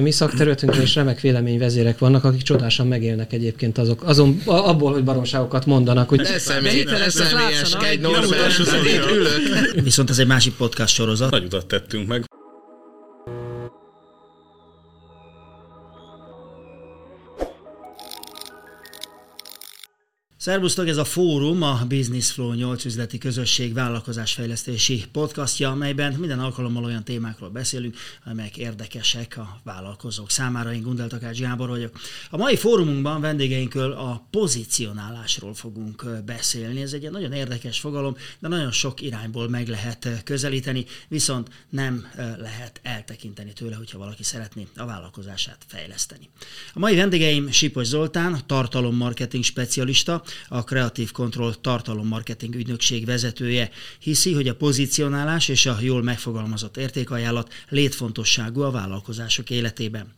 A mi szakterületünkön is remek véleményvezérek vannak, akik csodásan megélnek egyébként azok, azon, abból, hogy baromságokat mondanak. Hogy ne személy, ne személyeskedj, Norbert, Viszont ez egy másik podcast sorozat. Nagy utat tettünk meg. Szervusztok, ez a fórum, a Business Flow 8 üzleti közösség vállalkozásfejlesztési podcastja, amelyben minden alkalommal olyan témákról beszélünk, amelyek érdekesek a vállalkozók számára. Én Gundel Takács Gábor vagyok. A mai fórumunkban vendégeinkről a pozicionálásról fogunk beszélni. Ez egy nagyon érdekes fogalom, de nagyon sok irányból meg lehet közelíteni, viszont nem lehet eltekinteni tőle, hogyha valaki szeretné a vállalkozását fejleszteni. A mai vendégeim Sipos Zoltán, tartalommarketing specialista, a Creative Control tartalommarketing ügynökség vezetője. Hiszi, hogy a pozicionálás és a jól megfogalmazott értékajánlat létfontosságú a vállalkozások életében.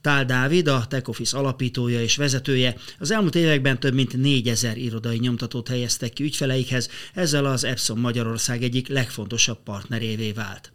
Tál Dávid, a Tech Office alapítója és vezetője, az elmúlt években több mint 4000 irodai nyomtatót helyeztek ki ügyfeleikhez, ezzel az Epson Magyarország egyik legfontosabb partnerévé vált.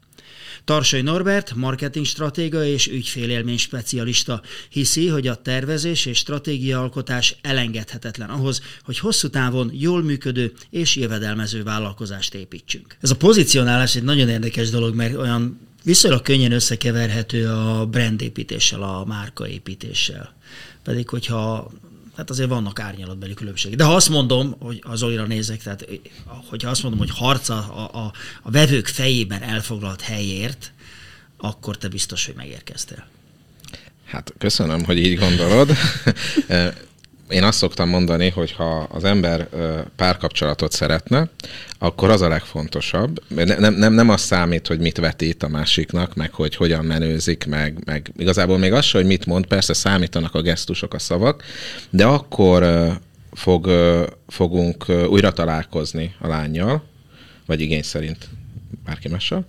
Tarsai Norbert, marketing stratéga és ügyfélélmény specialista hiszi, hogy a tervezés és stratégiaalkotás elengedhetetlen ahhoz, hogy hosszú távon jól működő és jövedelmező vállalkozást építsünk. Ez a pozicionálás egy nagyon érdekes dolog, mert olyan viszonylag könnyen összekeverhető a brandépítéssel, a márkaépítéssel. Pedig, hogyha tehát azért vannak árnyalatbeli különbségek. De ha azt mondom, hogy az Zolira nézek, tehát hogyha azt mondom, hogy harca a, a, a vevők fejében elfoglalt helyért, akkor te biztos, hogy megérkeztél. Hát köszönöm, hogy így gondolod. Én azt szoktam mondani, hogy ha az ember párkapcsolatot szeretne, akkor az a legfontosabb. Nem, nem, nem az számít, hogy mit vetít a másiknak, meg hogy hogyan menőzik, meg, meg igazából még az hogy mit mond, persze számítanak a gesztusok, a szavak, de akkor fog, fogunk újra találkozni a lányjal, vagy igény szerint bárki mással,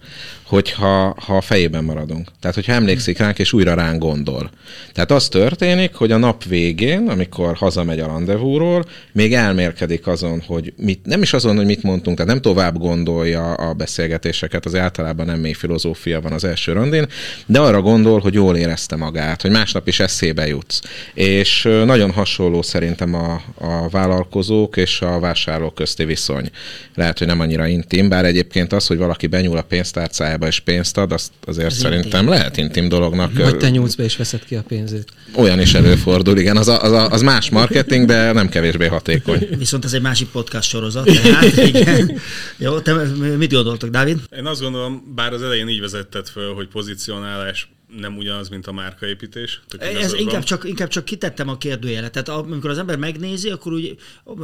hogyha ha a fejében maradunk. Tehát, hogyha emlékszik ránk, és újra ránk gondol. Tehát az történik, hogy a nap végén, amikor hazamegy a rendezvúról, még elmérkedik azon, hogy mit, nem is azon, hogy mit mondtunk, tehát nem tovább gondolja a beszélgetéseket, az általában nem mély filozófia van az első randin, de arra gondol, hogy jól érezte magát, hogy másnap is eszébe jutsz. És nagyon hasonló szerintem a, a vállalkozók és a vásárlók közti viszony. Lehet, hogy nem annyira intim, bár egyébként az, hogy valaki benyúl a pénztárcájába, kártyába és pénzt ad, azt azért Ez szerintem intim. lehet intim dolognak. Vagy te nyúlsz be és veszed ki a pénzét. Olyan is előfordul, igen, az, a, az, a, az más marketing, de nem kevésbé hatékony. Viszont ez egy másik podcast sorozat, tehát igen. Jó, te mit gondoltok, Dávid? Én azt gondolom, bár az elején így vezetted föl, hogy pozícionálás nem ugyanaz, mint a márkaépítés? Ez inkább csak, inkább csak kitettem a kérdőjelet. Tehát amikor az ember megnézi, akkor úgy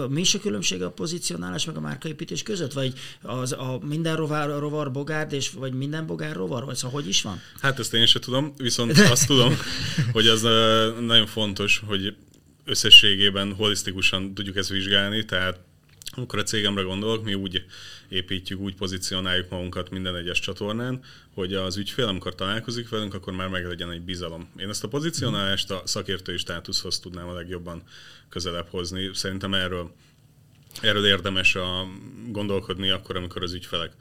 mi is a különbség a pozícionálás meg a márkaépítés között? Vagy az a minden rovar, rovar bogárd, és vagy minden bogár rovar? Vagy szóval hogy is van? Hát ezt én sem tudom, viszont azt tudom, hogy az nagyon fontos, hogy összességében holisztikusan tudjuk ezt vizsgálni, tehát amikor a cégemre gondolok, mi úgy építjük, úgy pozícionáljuk magunkat minden egyes csatornán, hogy az ügyfél, amikor találkozik velünk, akkor már meg legyen egy bizalom. Én ezt a pozícionálást a szakértői státuszhoz tudnám a legjobban közelebb hozni. Szerintem erről, erről érdemes a gondolkodni akkor, amikor az ügyfelek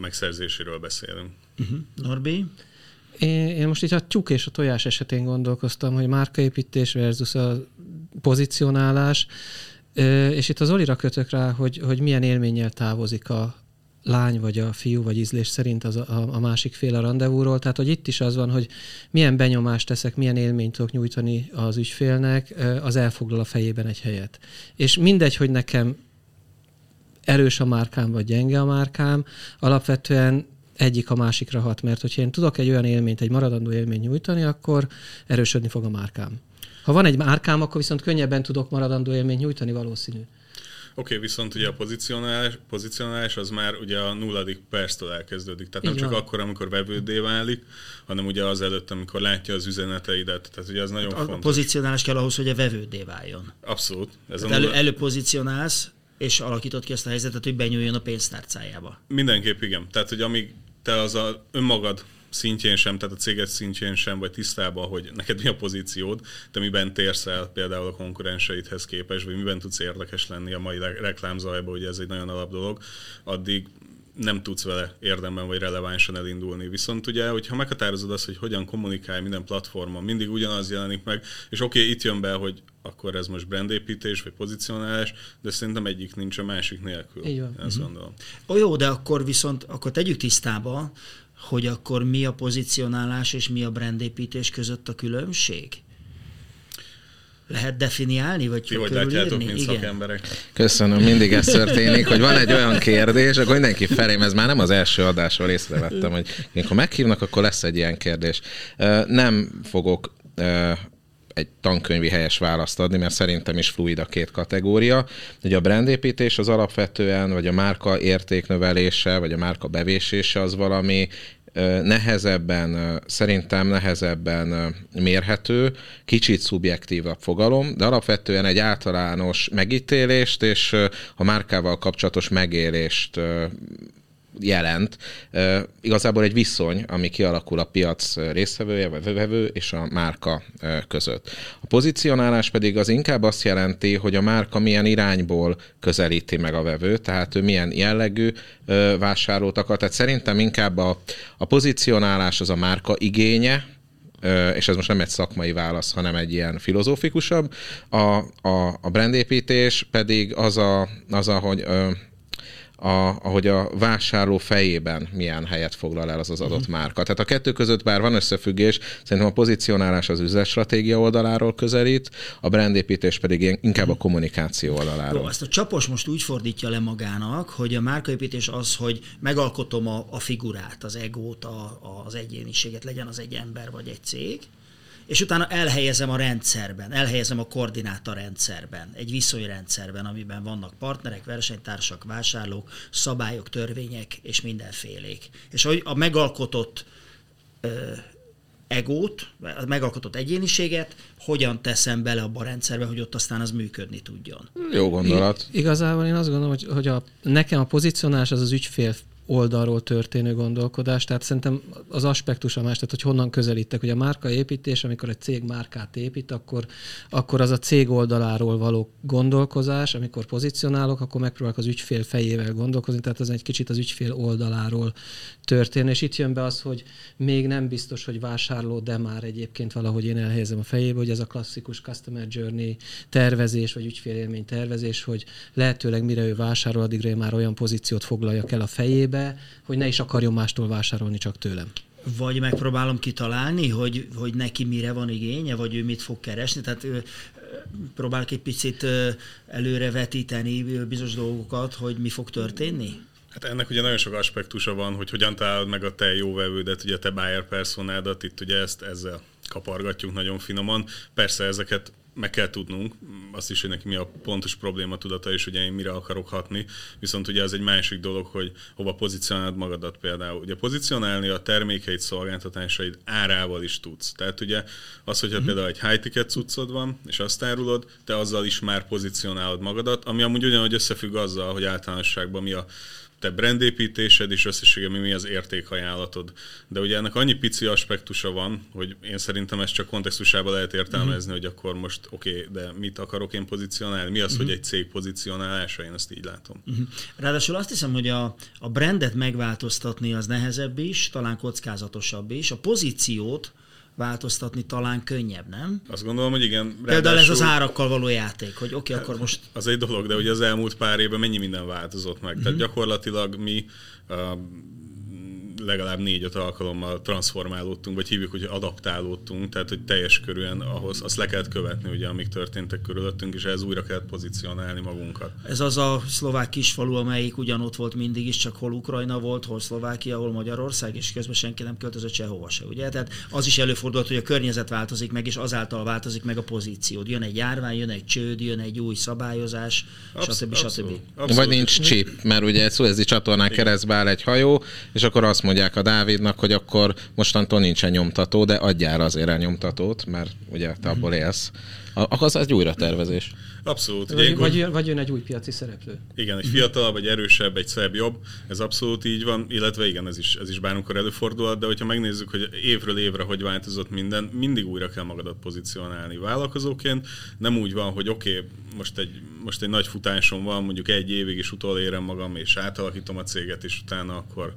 megszerzéséről beszélünk. Uh-huh. Norbi? Én, én most itt a tyúk és a tojás esetén gondolkoztam, hogy márkaépítés versus a pozicionálás. És itt az Olira kötök rá, hogy, hogy milyen élménnyel távozik a lány, vagy a fiú, vagy ízlés szerint az a, a másik fél a rendezvúról. Tehát, hogy itt is az van, hogy milyen benyomást teszek, milyen élményt tudok nyújtani az ügyfélnek, az elfoglal a fejében egy helyet. És mindegy, hogy nekem erős a márkám, vagy gyenge a márkám, alapvetően egyik a másikra hat, mert hogyha én tudok egy olyan élményt, egy maradandó élményt nyújtani, akkor erősödni fog a márkám. Ha van egy márkám, akkor viszont könnyebben tudok maradandó élményt nyújtani valószínű. Oké, okay, viszont ugye a pozicionálás, pozicionálás az már ugye a nulladik perctől elkezdődik. Tehát nem Így csak van. akkor, amikor vevődé válik, hanem ugye az előtt, amikor látja az üzeneteidet. Tehát ugye az nagyon hát a fontos. A pozicionálás kell ahhoz, hogy a vevődé váljon. Abszolút. Ez a elő, előpozícionálsz, és alakított ki ezt a helyzetet, hogy benyúljon a pénztárcájába. Mindenképp igen. Tehát, hogy amíg te az a önmagad szintjén sem, tehát a céget szintjén sem vagy tisztában, hogy neked mi a pozíciód, te miben térsz el például a konkurenseidhez képest, vagy miben tudsz érdekes lenni a mai reklámzajban, ugye ez egy nagyon alap dolog, addig nem tudsz vele érdemben vagy relevánsan elindulni. Viszont ugye, hogyha meghatározod azt, hogy hogyan kommunikálj minden platformon, mindig ugyanaz jelenik meg, és oké, okay, itt jön be, hogy akkor ez most brandépítés vagy pozicionálás, de szerintem egyik nincs a másik nélkül. Így van. Ezt uh-huh. gondolom. Ó, jó, de akkor viszont akkor tegyük tisztába, hogy akkor mi a pozicionálás és mi a brandépítés között a különbség? lehet definiálni, vagy Ti hogy látjátok, mint Igen. szakemberek? Köszönöm, mindig ez történik, hogy van egy olyan kérdés, akkor mindenki felém, ez már nem az első adásról észrevettem, hogy amikor meghívnak, akkor lesz egy ilyen kérdés. Nem fogok egy tankönyvi helyes választ adni, mert szerintem is fluid a két kategória. Ugye a brandépítés az alapvetően, vagy a márka értéknövelése, vagy a márka bevésése az valami nehezebben, szerintem nehezebben mérhető, kicsit szubjektívabb fogalom, de alapvetően egy általános megítélést és a márkával kapcsolatos megélést jelent. Igazából egy viszony, ami kialakul a piac résztvevője vagy vevő és a márka között. A pozicionálás pedig az inkább azt jelenti, hogy a márka milyen irányból közelíti meg a vevőt, tehát ő milyen jellegű vásárlót akar. Tehát szerintem inkább a, a pozicionálás az a márka igénye, és ez most nem egy szakmai válasz, hanem egy ilyen filozófikusabb. A, a, a brandépítés pedig az, a, az a, hogy a, ahogy a vásárló fejében milyen helyet foglal el az az adott uh-huh. márka. Tehát a kettő között bár van összefüggés, szerintem a pozicionálás az üzletstratégia oldaláról közelít, a brandépítés pedig inkább a kommunikáció oldaláról. Jó, ezt a csapos most úgy fordítja le magának, hogy a márkaépítés az, hogy megalkotom a, a figurát, az egót, a, az egyéniséget, legyen az egy ember vagy egy cég, és utána elhelyezem a rendszerben, elhelyezem a koordináta rendszerben, egy viszonyrendszerben, amiben vannak partnerek, versenytársak, vásárlók, szabályok, törvények és mindenfélék. És hogy a megalkotott ö, egót, a megalkotott egyéniséget hogyan teszem bele abba a rendszerbe, hogy ott aztán az működni tudjon. Jó gondolat. I- igazából én azt gondolom, hogy, hogy a, nekem a pozicionálás az az ügyfél oldalról történő gondolkodás, tehát szerintem az aspektus a más, tehát hogy honnan közelítek, hogy a márka amikor egy cég márkát épít, akkor, akkor az a cég oldaláról való gondolkozás, amikor pozícionálok, akkor megpróbálok az ügyfél fejével gondolkozni, tehát az egy kicsit az ügyfél oldaláról történni, és itt jön be az, hogy még nem biztos, hogy vásárló, de már egyébként valahogy én elhelyezem a fejébe, hogy ez a klasszikus customer journey tervezés, vagy ügyfélélmény tervezés, hogy lehetőleg mire ő vásárol, addigra már olyan pozíciót foglaljak el a fejébe, hogy ne is akarjon mástól vásárolni, csak tőlem. Vagy megpróbálom kitalálni, hogy, hogy neki mire van igénye, vagy ő mit fog keresni. Tehát próbálok egy picit előrevetíteni bizonyos dolgokat, hogy mi fog történni? Hát ennek ugye nagyon sok aspektusa van, hogy hogyan találod meg a te jó vevődet, ugye te buyer personádat, itt ugye ezt ezzel kapargatjuk nagyon finoman. Persze ezeket meg kell tudnunk, azt is, hogy neki mi a pontos probléma tudata, és ugye én mire akarok hatni, viszont ugye az egy másik dolog, hogy hova pozícionálod magadat például. Ugye pozícionálni a termékeid, szolgáltatásaid árával is tudsz. Tehát ugye az, hogyha uh-huh. például egy high ticket cuccod van, és azt árulod, te azzal is már pozícionálod magadat, ami amúgy ugyanúgy összefügg azzal, hogy általánosságban mi a te brandépítésed és összességében mi az értékajánlatod. De ugye ennek annyi pici aspektusa van, hogy én szerintem ezt csak kontextusában lehet értelmezni, mm. hogy akkor most oké, okay, de mit akarok én pozícionálni? Mi az, mm. hogy egy cég pozícionálása? Én ezt így látom. Mm. Ráadásul azt hiszem, hogy a, a brandet megváltoztatni az nehezebb is, talán kockázatosabb is. A pozíciót változtatni talán könnyebb, nem? Azt gondolom, hogy igen. Ráadásul... Például ez az árakkal való játék, hogy oké, okay, akkor most... Az egy dolog, de ugye az elmúlt pár évben mennyi minden változott meg. Uh-huh. Tehát mhm. gyakorlatilag mi uh, legalább négy-öt alkalommal transformálódtunk, vagy hívjuk, hogy adaptálódtunk, tehát hogy teljes körűen ahhoz azt le kellett követni, ugye, amik történtek körülöttünk, és ez újra kellett pozícionálni magunkat. Ez az a szlovák kisfalu, amelyik ugyanott volt mindig is, csak hol Ukrajna volt, hol Szlovákia, hol Magyarország, és közben senki nem költözött sehova se, ugye? Tehát az is előfordult, hogy a környezet változik meg, és azáltal változik meg a pozíciód. Jön egy járvány, jön egy csőd, jön egy új szabályozás, stb. stb. Vagy nincs chip, mert ugye egy szuezi csatornán keresztbe áll egy hajó, és akkor azt mondja, mondják a Dávidnak, hogy akkor mostantól nincsen nyomtató, de adjál azért a nyomtatót, mert ugye te abból élsz. Akkor az egy újra tervezés. Abszolút. Vagy, ilyenkor... vagy, vagy jön egy új piaci szereplő. Igen, egy fiatalabb, egy erősebb, egy szebb, jobb, ez abszolút így van, illetve igen, ez is, ez is bármikor előfordulhat, de hogyha megnézzük, hogy évről évre hogy változott minden, mindig újra kell magadat pozícionálni vállalkozóként. Nem úgy van, hogy oké, okay, most egy, most egy nagy futásom van, mondjuk egy évig, és utolérem magam, és átalakítom a céget, és utána akkor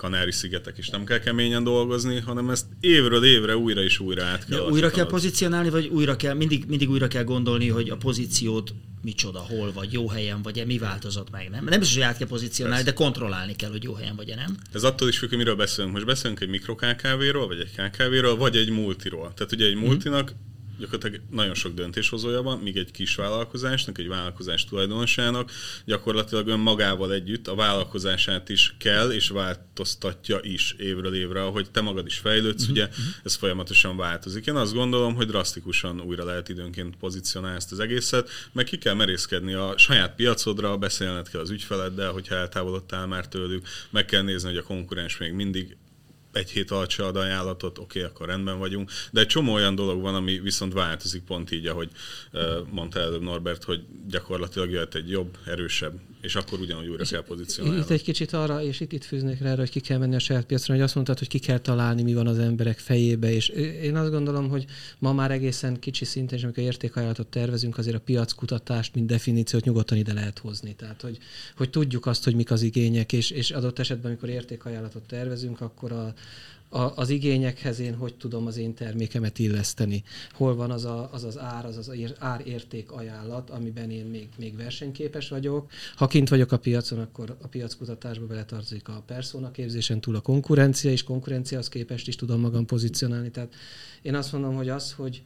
Kanári-szigetek is nem kell keményen dolgozni, hanem ezt évről évre újra és újra át kell. De újra kell pozícionálni, vagy újra kell, mindig, mindig újra kell gondolni, hogy a pozíciót micsoda, hol vagy, jó helyen vagy-e, mi változott meg, nem? Nem biztos, hogy át kell pozícionálni, Persze. de kontrollálni kell, hogy jó helyen vagy-e, nem? Ez attól is függ, hogy miről beszélünk. Most beszélünk egy mikro KKV-ról, vagy egy KKV-ről, vagy egy multiról. Tehát ugye egy multinak gyakorlatilag nagyon sok döntéshozója van, míg egy kis vállalkozásnak, egy vállalkozás tulajdonosának gyakorlatilag önmagával együtt a vállalkozását is kell, és változtatja is évről évre, ahogy te magad is fejlődsz, uh-huh. ugye ez folyamatosan változik. Én azt gondolom, hogy drasztikusan újra lehet időnként pozícionálni ezt az egészet, meg ki kell merészkedni a saját piacodra, beszélned kell az ügyfeleddel, hogyha eltávolodtál már tőlük, meg kell nézni, hogy a konkurens még mindig egy hét alatt se ad ajánlatot, oké, okay, akkor rendben vagyunk. De egy csomó olyan dolog van, ami viszont változik pont így, ahogy mondta előbb Norbert, hogy gyakorlatilag jöhet egy jobb, erősebb, és akkor ugyanúgy újra kell pozícionálni. Itt egy kicsit arra, és itt, itt fűznék rá, hogy ki kell menni a saját piacra, hogy azt mondtad, hogy ki kell találni, mi van az emberek fejébe, és én azt gondolom, hogy ma már egészen kicsi szinten, és amikor értékajánlatot tervezünk, azért a piackutatást, mint definíciót nyugodtan ide lehet hozni. Tehát, hogy, hogy tudjuk azt, hogy mik az igények, és, és adott esetben, amikor értékajánlatot tervezünk, akkor a, a, az igényekhez én hogy tudom az én termékemet illeszteni. Hol van az a, az, az ár, az az árérték ajánlat, amiben én még, még versenyképes vagyok. Ha kint vagyok a piacon, akkor a piackutatásba beletartozik a persona képzésen túl a konkurencia, és konkurenciához képest is tudom magam pozícionálni. Tehát én azt mondom, hogy az, hogy,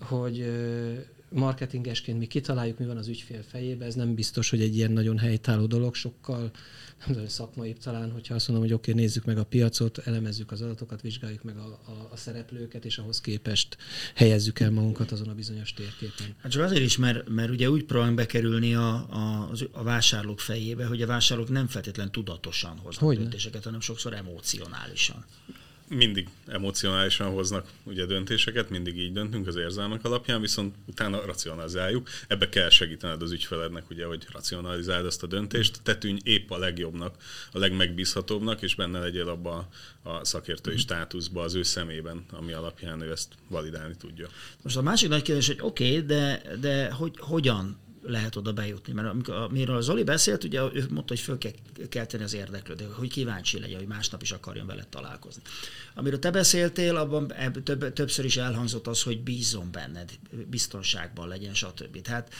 hogy marketingesként mi kitaláljuk, mi van az ügyfél fejébe, ez nem biztos, hogy egy ilyen nagyon helytálló dolog, sokkal nem tudom, szakmai talán, hogyha azt mondom, hogy oké, okay, nézzük meg a piacot, elemezzük az adatokat, vizsgáljuk meg a, a, a szereplőket, és ahhoz képest helyezzük el magunkat azon a bizonyos térképen. Hát csak azért is, mert, mert ugye úgy próbálunk bekerülni a, a, a vásárlók fejébe, hogy a vásárlók nem feltétlen tudatosan hoznak hogy döntéseket, hanem sokszor emocionálisan mindig emocionálisan hoznak ugye döntéseket, mindig így döntünk az érzelmek alapján, viszont utána racionalizáljuk. Ebbe kell segítened az ügyfelednek, ugye, hogy racionalizáld ezt a döntést, te tűnj épp a legjobbnak, a legmegbízhatóbbnak, és benne legyél abba a szakértői státuszba az ő szemében, ami alapján ő ezt validálni tudja. Most a másik nagy kérdés, hogy oké, okay, de, de hogy, hogyan lehet oda bejutni. Mert amikor, amiről Zoli beszélt, ugye ő mondta, hogy föl kell kelteni az érdeklődő, hogy kíváncsi legyen, hogy másnap is akarjon veled találkozni. Amiről te beszéltél, abban több, többször is elhangzott az, hogy bízom benned, biztonságban legyen, stb. Tehát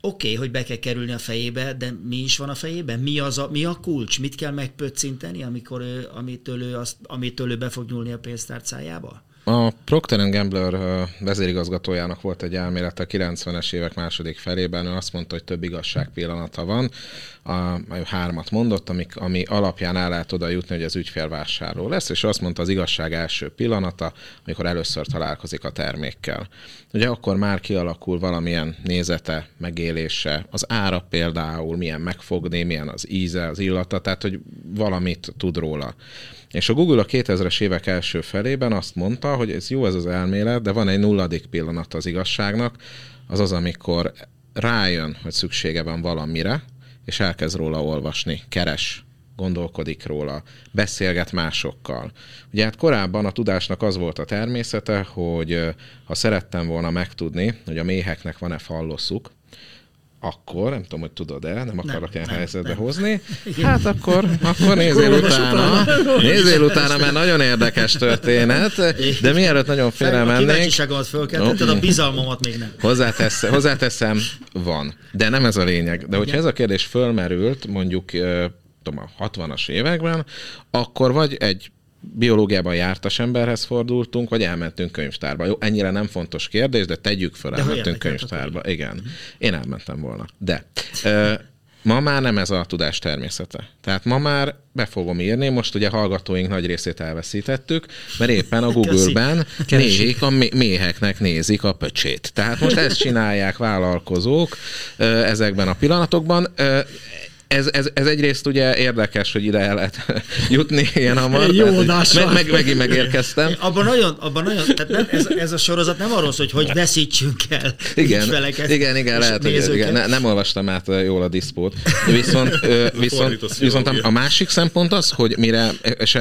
oké, okay, hogy be kell kerülni a fejébe, de mi is van a fejében? Mi, az a, mi a kulcs? Mit kell megpöccinteni, amikor ő, amitől, ő azt, amitől ő be fog nyúlni a pénztárcájába? A Procter Gambler vezérigazgatójának volt egy elmélete a 90-es évek második felében, ő azt mondta, hogy több igazság pillanata van. A, ő hármat mondott, amik, ami alapján el lehet oda jutni, hogy az ügyfél vásárló lesz, és azt mondta az igazság első pillanata, amikor először találkozik a termékkel. Ugye akkor már kialakul valamilyen nézete, megélése, az ára például, milyen megfogni, milyen az íze, az illata, tehát hogy valamit tud róla. És a Google a 2000-es évek első felében azt mondta, hogy ez jó ez az elmélet, de van egy nulladik pillanat az igazságnak, az az, amikor rájön, hogy szüksége van valamire, és elkezd róla olvasni, keres, gondolkodik róla, beszélget másokkal. Ugye hát korábban a tudásnak az volt a természete, hogy ha szerettem volna megtudni, hogy a méheknek van-e falloszuk, akkor, nem tudom, hogy tudod-e, nem akarok ilyen helyzetbe nem. hozni, hát akkor, akkor nézzél utána, nézzél utána, mert nagyon érdekes történet, de mielőtt nagyon félre mennénk... A kíváncsiságomat fölkeltetted, a bizalmamat még nem. Hozzátesz, hozzáteszem, van. De nem ez a lényeg. De hogyha ez a kérdés fölmerült, mondjuk tudom, a 60-as években, akkor vagy egy biológiában jártas emberhez fordultunk, vagy elmentünk könyvtárba. Jó, ennyire nem fontos kérdés, de tegyük fel, de elmentünk könyvtárba. Igen, uh-huh. én elmentem volna. De ma már nem ez a tudás természete. Tehát ma már be fogom írni, most ugye hallgatóink nagy részét elveszítettük, mert éppen a Google-ben nézik, a méheknek nézik a pöcsét. Tehát most ezt csinálják vállalkozók ezekben a pillanatokban ez, ez, ez egyrészt ugye érdekes, hogy ide el lehet jutni ilyen hamar. Jó adás meg, meg, megint megérkeztem. Abban nagyon, abban nagyon, tehát nem, ez, ez a sorozat nem arról szól, hogy hogy veszítsünk el igen, ügyfeleket. Igen, igen, lehet, hogy igen, ne, nem olvastam át jól a diszpót. Viszont, viszont, viszont a, a másik szempont az, hogy mire,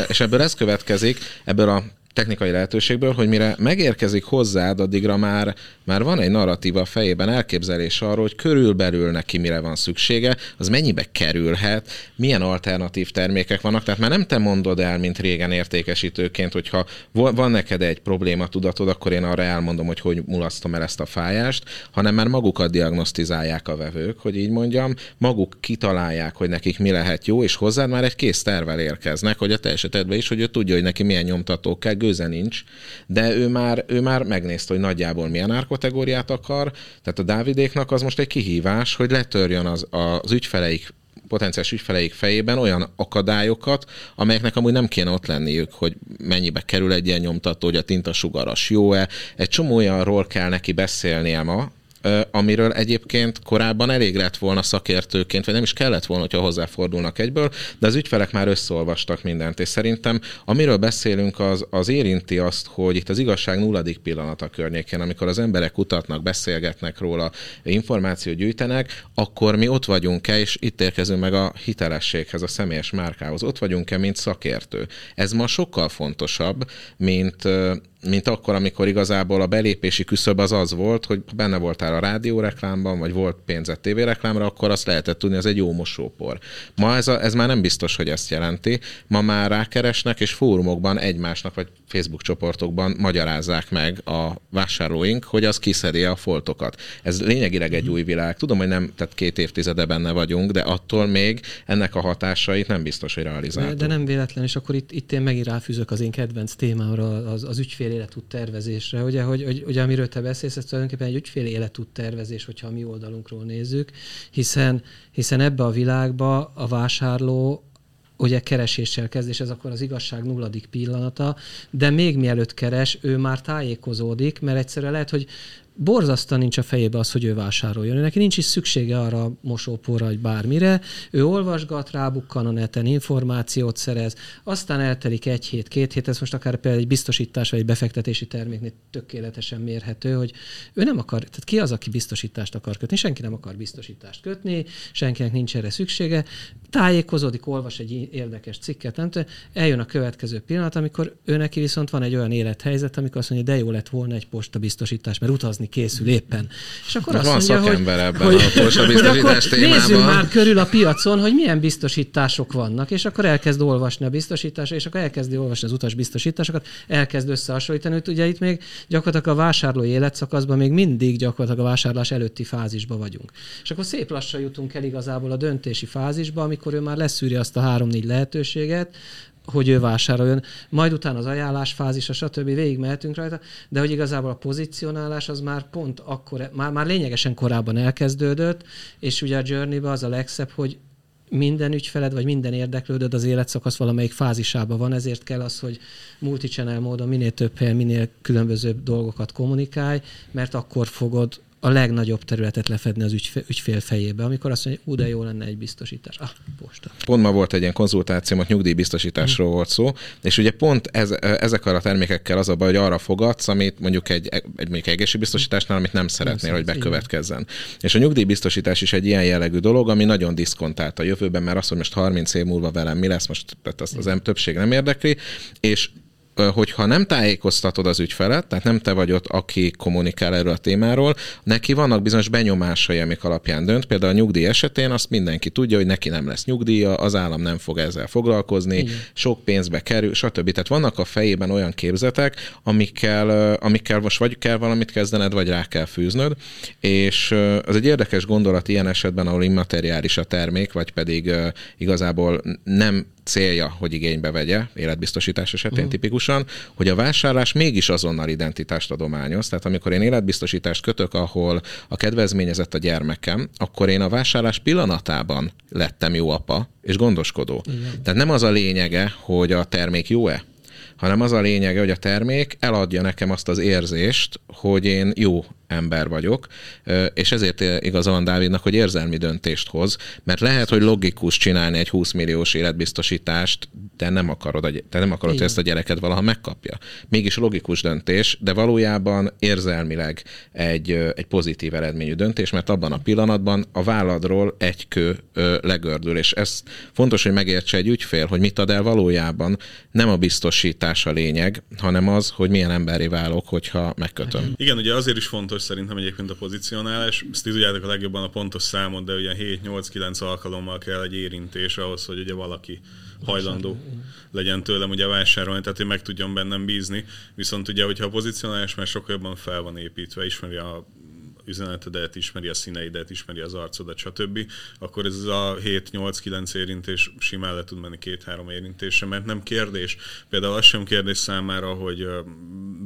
és ebből ez következik, ebből a technikai lehetőségből, hogy mire megérkezik hozzád, addigra már, már van egy narratíva a fejében, elképzelés arról, hogy körülbelül neki mire van szüksége, az mennyibe kerülhet, milyen alternatív termékek vannak. Tehát már nem te mondod el, mint régen értékesítőként, hogyha van neked egy probléma tudatod, akkor én arra elmondom, hogy hogy mulasztom el ezt a fájást, hanem már magukat diagnosztizálják a vevők, hogy így mondjam, maguk kitalálják, hogy nekik mi lehet jó, és hozzád már egy kész tervel érkeznek, hogy a te esetedben is, hogy ő tudja, hogy neki milyen nyomtató kell, gőze nincs, de ő már, ő már megnézte, hogy nagyjából milyen árkategóriát akar, tehát a Dávidéknak az most egy kihívás, hogy letörjön az, az ügyfeleik potenciális ügyfeleik fejében olyan akadályokat, amelyeknek amúgy nem kéne ott lenniük, hogy mennyibe kerül egy ilyen nyomtató, hogy a tintasugaras jó-e. Egy csomó olyanról kell neki beszélnie ma, amiről egyébként korábban elég lett volna szakértőként, vagy nem is kellett volna, hogyha hozzáfordulnak egyből, de az ügyfelek már összeolvastak mindent, és szerintem amiről beszélünk, az, az érinti azt, hogy itt az igazság nulladik pillanata környékén, amikor az emberek kutatnak, beszélgetnek róla, információt gyűjtenek, akkor mi ott vagyunk-e, és itt érkezünk meg a hitelességhez, a személyes márkához. Ott vagyunk-e, mint szakértő. Ez ma sokkal fontosabb, mint mint akkor, amikor igazából a belépési küszöb az az volt, hogy benne voltál a rádióreklámban, vagy volt pénzett tévéreklámra, akkor azt lehetett tudni, az egy jó mosópor. Ma ez, a, ez már nem biztos, hogy ezt jelenti. Ma már rákeresnek, és fórumokban egymásnak, vagy Facebook csoportokban magyarázzák meg a vásárlóink, hogy az kiszedi a foltokat. Ez lényegileg egy új világ. Tudom, hogy nem, tehát két évtizede benne vagyunk, de attól még ennek a hatásait nem biztos, hogy realizáltuk. De, de nem véletlen, és akkor itt, itt én megint ráfűzök az én kedvenc témámra, az, az ügyfél életút tervezésre. Ugye, hogy, hogy, ugye, amiről te beszélsz, ez tulajdonképpen egy ügyfél életút tervezés, hogyha a mi oldalunkról nézzük, hiszen, hiszen ebbe a világba a vásárló ugye kereséssel kezd, és ez akkor az igazság nulladik pillanata, de még mielőtt keres, ő már tájékozódik, mert egyszerűen lehet, hogy borzasztóan nincs a fejébe az, hogy ő vásároljon. Neki nincs is szüksége arra mosóporra, vagy bármire. Ő olvasgat, rábukkan a neten, információt szerez, aztán eltelik egy hét, két hét, ez most akár például egy biztosítás vagy egy befektetési terméknél tökéletesen mérhető, hogy ő nem akar, tehát ki az, aki biztosítást akar kötni? Senki nem akar biztosítást kötni, senkinek nincs erre szüksége. Tájékozódik, olvas egy érdekes cikket, nem tudom, eljön a következő pillanat, amikor ő viszont van egy olyan élethelyzet, amikor azt mondja, de jó lett volna egy posta biztosítás, mert utazni dolgozni készül éppen. És akkor azt van mondja, szakember hogy, ebben hogy, a biztosítás hogy nézzük már körül a piacon, hogy milyen biztosítások vannak, és akkor elkezd olvasni a biztosításra, és akkor elkezdi olvasni az utas biztosításokat, elkezd összehasonlítani, hogy ugye itt még gyakorlatilag a vásárló életszakaszban még mindig gyakorlatilag a vásárlás előtti fázisba vagyunk. És akkor szép lassan jutunk el igazából a döntési fázisba, amikor ő már leszűri azt a három-négy lehetőséget, hogy ő vásároljon. Majd utána az ajánlás fázisa, stb. végig mehetünk rajta, de hogy igazából a pozícionálás az már pont akkor, már, már lényegesen korábban elkezdődött, és ugye a journey az a legszebb, hogy minden ügyfeled, vagy minden érdeklődőd az életszakasz valamelyik fázisában van, ezért kell az, hogy multichannel módon minél több helyen, minél különbözőbb dolgokat kommunikálj, mert akkor fogod a legnagyobb területet lefedni az ügyfél, ügyfél fejébe, amikor azt mondja, ú, de jó lenne egy biztosítás. Ah, posta. Pont ma volt egy ilyen konzultáció, ott nyugdíjbiztosításról mm. volt szó, és ugye pont ez, ezekkel a termékekkel az a baj, hogy arra fogadsz, amit mondjuk egy, egy mondjuk egészségbiztosításnál, amit nem szeretnél, nem hogy bekövetkezzen. Igen. És a nyugdíjbiztosítás is egy ilyen jellegű dolog, ami nagyon diszkontált a jövőben, mert azt, hogy most 30 év múlva velem mi lesz, most tehát az, az többség nem érdekli, és hogyha nem tájékoztatod az ügyfelet, tehát nem te vagy ott, aki kommunikál erről a témáról, neki vannak bizonyos benyomásai, amik alapján dönt. Például a nyugdíj esetén azt mindenki tudja, hogy neki nem lesz nyugdíja, az állam nem fog ezzel foglalkozni, Igen. sok pénzbe kerül, stb. Tehát vannak a fejében olyan képzetek, amikkel, amikkel most vagy kell valamit kezdened, vagy rá kell fűznöd, és az egy érdekes gondolat ilyen esetben, ahol immateriális a termék, vagy pedig igazából nem célja, hogy igénybe vegye, életbiztosítás esetén uh-huh. tipikusan, hogy a vásárlás mégis azonnal identitást adományoz. Tehát amikor én életbiztosítást kötök, ahol a kedvezményezett a gyermekem, akkor én a vásárlás pillanatában lettem jó apa és gondoskodó. Igen. Tehát nem az a lényege, hogy a termék jó-e, hanem az a lényege, hogy a termék eladja nekem azt az érzést, hogy én jó ember vagyok, és ezért igaza van Dávidnak, hogy érzelmi döntést hoz, mert lehet, hogy logikus csinálni egy 20 milliós életbiztosítást, de nem akarod, te nem akarod, hogy ezt a gyereket valaha megkapja. Mégis logikus döntés, de valójában érzelmileg egy, egy pozitív eredményű döntés, mert abban a pillanatban a válladról egy kő legördül, és ez fontos, hogy megértse egy ügyfél, hogy mit ad el valójában, nem a biztosítás a lényeg, hanem az, hogy milyen emberi válok, hogyha megkötöm. Igen, ugye azért is fontos szerintem egyébként a pozícionálás, ezt tudjátok a legjobban a pontos számot, de ugye 7-8-9 alkalommal kell egy érintés ahhoz, hogy ugye valaki hajlandó legyen tőlem ugye vásárolni, tehát én meg tudjam bennem bízni. Viszont ugye, hogyha a pozicionálás már sokkal jobban fel van építve, ismeri a üzenetedet, ismeri a színeidet, ismeri az arcodat, stb., akkor ez a 7-8-9 érintés simán le tud menni két-három érintésre, mert nem kérdés. Például az sem kérdés számára, hogy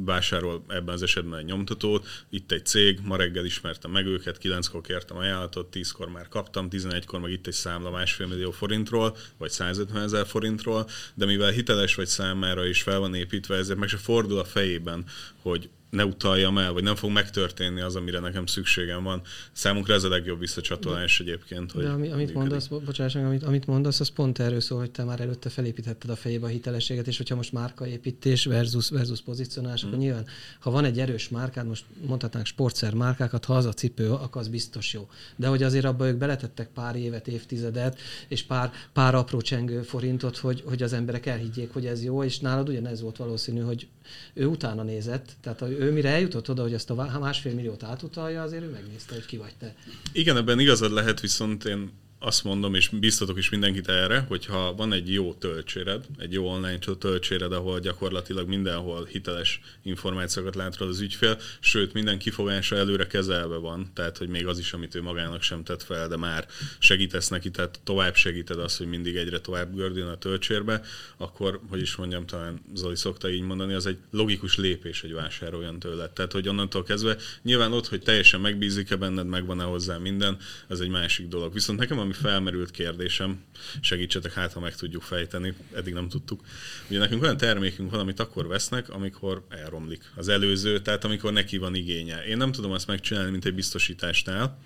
vásárol ebben az esetben egy nyomtatót, itt egy cég, ma reggel ismertem meg őket, 9-kor kértem ajánlatot, 10-kor már kaptam, 11-kor meg itt egy számla másfél millió forintról, vagy 150 ezer forintról, de mivel hiteles vagy számára is fel van építve, ezért meg se fordul a fejében, hogy ne utaljam el, vagy nem fog megtörténni az, amire nekem szükségem van. Számunkra ez a legjobb visszacsatolás egyébként. Hogy De ami, amit mondasz, bocsáss meg, amit, amit mondasz, az pont erről szól, hogy te már előtte felépítetted a fejébe a hitelességet, és hogyha most márkaépítés versus, versus pozicionálás, mm. akkor nyilván, ha van egy erős márkád, most mondhatnánk sportszer márkákat, ha az a cipő, akkor az biztos jó. De hogy azért abba ők beletettek pár évet, évtizedet, és pár, pár apró csengő forintot, hogy, hogy az emberek elhiggyék, hogy ez jó, és nálad ugyanez volt valószínű, hogy ő utána nézett, tehát ő mire eljutott oda, hogy ezt a másfél milliót átutalja, azért ő megnézte, hogy ki vagy te. Igen, ebben igazad lehet, viszont én azt mondom, és biztatok is mindenkit erre, hogyha van egy jó töltséred, egy jó online töltséred, ahol gyakorlatilag mindenhol hiteles információkat látod az ügyfél, sőt, minden kifogása előre kezelve van, tehát, hogy még az is, amit ő magának sem tett fel, de már segítesz neki, tehát tovább segíted azt, hogy mindig egyre tovább gördjön a töltsérbe, akkor, hogy is mondjam, talán Zoli szokta így mondani, az egy logikus lépés, hogy vásároljon tőle. Tehát, hogy onnantól kezdve nyilván ott, hogy teljesen megbízik-e benned, megvan-e hozzá minden, ez egy másik dolog. Viszont nekem, ami ami felmerült kérdésem, segítsetek, hát ha meg tudjuk fejteni, eddig nem tudtuk. Ugye nekünk olyan termékünk van, amit akkor vesznek, amikor elromlik az előző, tehát amikor neki van igénye. Én nem tudom azt megcsinálni, mint egy biztosításnál,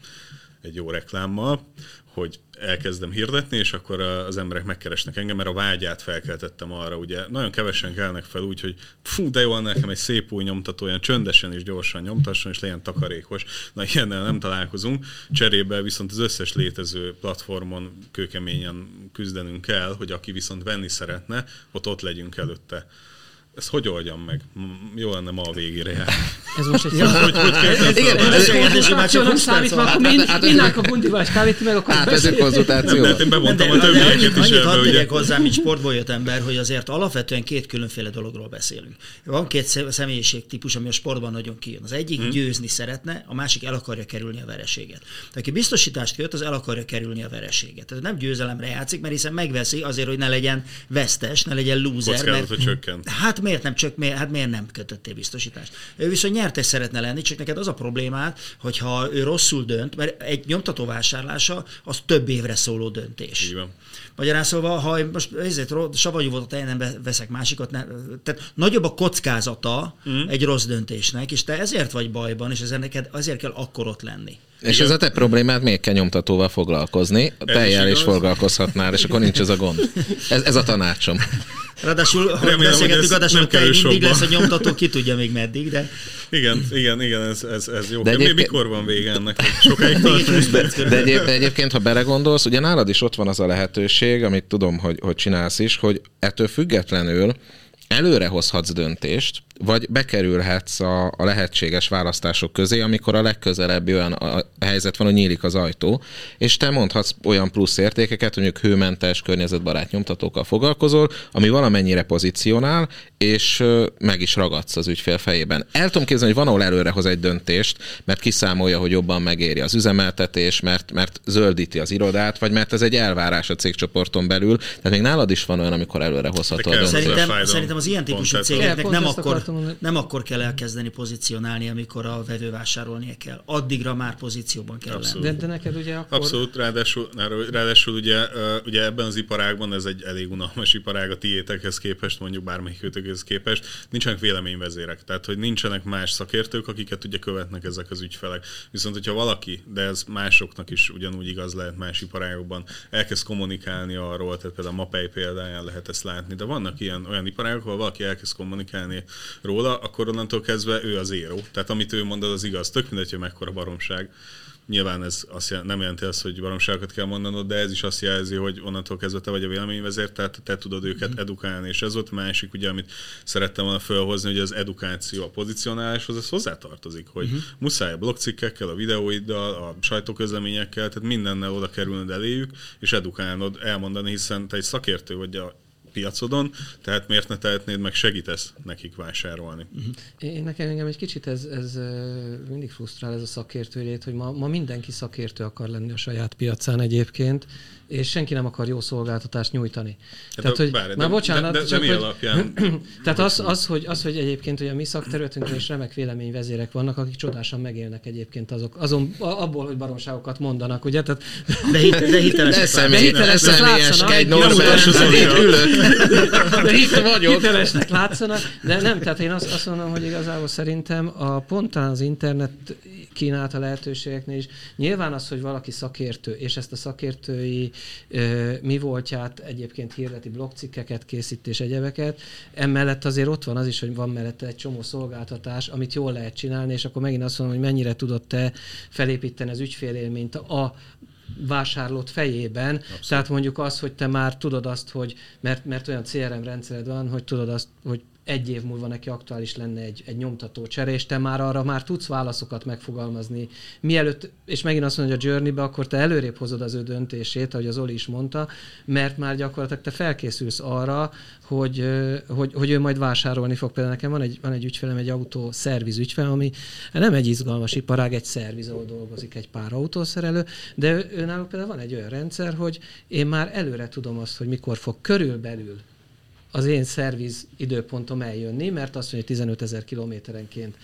egy jó reklámmal, hogy elkezdem hirdetni, és akkor az emberek megkeresnek engem, mert a vágyát felkeltettem arra. Ugye nagyon kevesen kelnek fel úgy, hogy fú, de jó, nekem egy szép új nyomtató, olyan csöndesen és gyorsan nyomtasson, és legyen takarékos. Na, ilyennel nem találkozunk. Cserébe viszont az összes létező platformon kőkeményen küzdenünk kell, hogy aki viszont venni szeretne, ott ott legyünk előtte ezt hogy oldjam meg? Jó lenne ma a végére jár. Ez most egy... Ja, hogy, hogy ez, igen, ez csak 20 perc van. Akkor mindnánk a bundival és kávét, meg akkor Átvezünk konzultáció. Nem, de én bevontam a többieket is ebbe, ugye. hozzá, mint sportból jött ember, hogy azért alapvetően két különféle dologról beszélünk. Van két személyiségtípus, ami a sportban nagyon kijön. Az egyik hmm. győzni szeretne, a másik el akarja kerülni a vereséget. Tehát aki biztosítást köt, az el akarja kerülni a vereséget. Tehát nem győzelemre játszik, mert hiszen megveszi azért, hogy ne legyen vesztes, ne legyen loser. Mert, csökken. Hát miért nem csak, miért, hát miért nem kötöttél biztosítást? Ő viszont nyertes szeretne lenni, csak neked az a problémát, hogyha ő rosszul dönt, mert egy nyomtató vásárlása az több évre szóló döntés. Így van. Magyarán szóval, ha most ezért savanyú volt a nem veszek másikat, ne, tehát nagyobb a kockázata mm. egy rossz döntésnek, és te ezért vagy bajban, és ezért neked azért kell akkor ott lenni. És Igen. ez a te problémád, még kell nyomtatóval foglalkozni, teljel is, is foglalkozhatnál, és akkor nincs ez a gond. Ez, ez a tanácsom. Ráadásul, hogy beszélgetünk, adásul a tej mindig lesz a nyomtató, ki tudja még meddig, de... Igen, igen, igen, ez, ez, ez jó. De egyébként... Mikor van vége ennek? Sokáig tart? De, de, egyéb, de egyébként, ha belegondolsz, ugye nálad is ott van az a lehetőség, amit tudom, hogy, hogy csinálsz is, hogy ettől függetlenül előre hozhatsz döntést, vagy bekerülhetsz a, a lehetséges választások közé, amikor a legközelebbi olyan a, a helyzet van, hogy nyílik az ajtó, és te mondhatsz olyan plusz értékeket, hogy mondjuk hőmentes, környezetbarát nyomtatókkal foglalkozol, ami valamennyire pozícionál, és meg is ragadsz az ügyfél fejében. El tudom képzelni, hogy van, ahol előre hoz egy döntést, mert kiszámolja, hogy jobban megéri az üzemeltetés, mert, mert zöldíti az irodát, vagy mert ez egy elvárás a cégcsoporton belül. Tehát még nálad is van olyan, amikor előre hozható a döntés. Szerintem, szerintem az ilyen típusú cégeknek nem akkor Nem akkor kell elkezdeni pozícionálni, amikor a vevő vásárolnia kell. Addigra már pozícióban kell Abszolút. lenni. De, de neked ugye akkor... Abszolút, ráadásul, ráadásul ugye, ugye ebben az iparágban ez egy elég unalmas iparág a tiétekhez képest, mondjuk bármelyik kötőkhöz képest, nincsenek véleményvezérek, tehát hogy nincsenek más szakértők, akiket ugye követnek ezek az ügyfelek. Viszont, hogyha valaki, de ez másoknak is ugyanúgy igaz lehet más iparágokban, elkezd kommunikálni arról, tehát például a Mapei példáján lehet ezt látni, de vannak ilyen olyan iparágok, ahol valaki elkezd kommunikálni róla, akkor onnantól kezdve ő az éró. Tehát amit ő mond, az, az igaz. Tök mindegy, hogy mekkora baromság. Nyilván ez azt jel- nem jelenti azt, hogy baromságokat kell mondanod, de ez is azt jelzi, hogy onnantól kezdve te vagy a véleményvezér, tehát te tudod őket mm. edukálni. És ez volt a másik, ugye, amit szerettem volna felhozni, hogy az edukáció a pozicionáláshoz, ez hozzátartozik, hogy mm-hmm. muszáj a blogcikkekkel, a videóiddal, a sajtóközleményekkel, tehát mindennel oda kerülnöd eléjük, és edukálnod, elmondani, hiszen te egy szakértő vagy a piacodon, tehát miért ne tehetnéd meg segítesz nekik vásárolni. Uh-huh. Én nekem engem egy kicsit ez, ez mindig frusztrál ez a szakértő lét, hogy ma, ma mindenki szakértő akar lenni a saját piacán egyébként, és senki nem akar jó szolgáltatást nyújtani. Hát tehát, hogy, bár, már bocsánat, de, de, csak, de mi hogy, alapján? tehát az, az, hogy, az, hogy egyébként hogy a mi szakterületünkön is remek véleményvezérek vannak, akik csodásan megélnek egyébként azok, azon, abból, hogy baromságokat mondanak, ugye? Tehát, de, hit, de hitelesek. De személy, hitelesek látszanak. Egy Norbert, ülök. De hitel, vagyok. hitelesnek látszanak. De nem, tehát én azt, azt mondom, hogy igazából szerintem a pontán az internet kínálta lehetőségeknél is. Nyilván az, hogy valaki szakértő, és ezt a szakértői ö, mi voltját egyébként hirdeti blogcikkeket készít és egyebeket, emellett azért ott van az is, hogy van mellette egy csomó szolgáltatás, amit jól lehet csinálni, és akkor megint azt mondom, hogy mennyire tudod te felépíteni az ügyfélélményt a vásárlót fejében. Abszolút. Tehát mondjuk az, hogy te már tudod azt, hogy, mert, mert olyan CRM rendszered van, hogy tudod azt, hogy egy év múlva neki aktuális lenne egy, egy nyomtató csere, és te már arra már tudsz válaszokat megfogalmazni. Mielőtt, és megint azt mondja, hogy a journey akkor te előrébb hozod az ő döntését, ahogy az Oli is mondta, mert már gyakorlatilag te felkészülsz arra, hogy, hogy, hogy ő majd vásárolni fog. Például nekem van egy, van egy ügyfelem, egy autó szerviz ügyfel, ami nem egy izgalmas iparág, egy szerviz, ahol dolgozik egy pár autószerelő, de őnáluk például van egy olyan rendszer, hogy én már előre tudom azt, hogy mikor fog körülbelül az én szerviz időpontom eljönni, mert azt mondja, hogy 15 ezer kilométerenként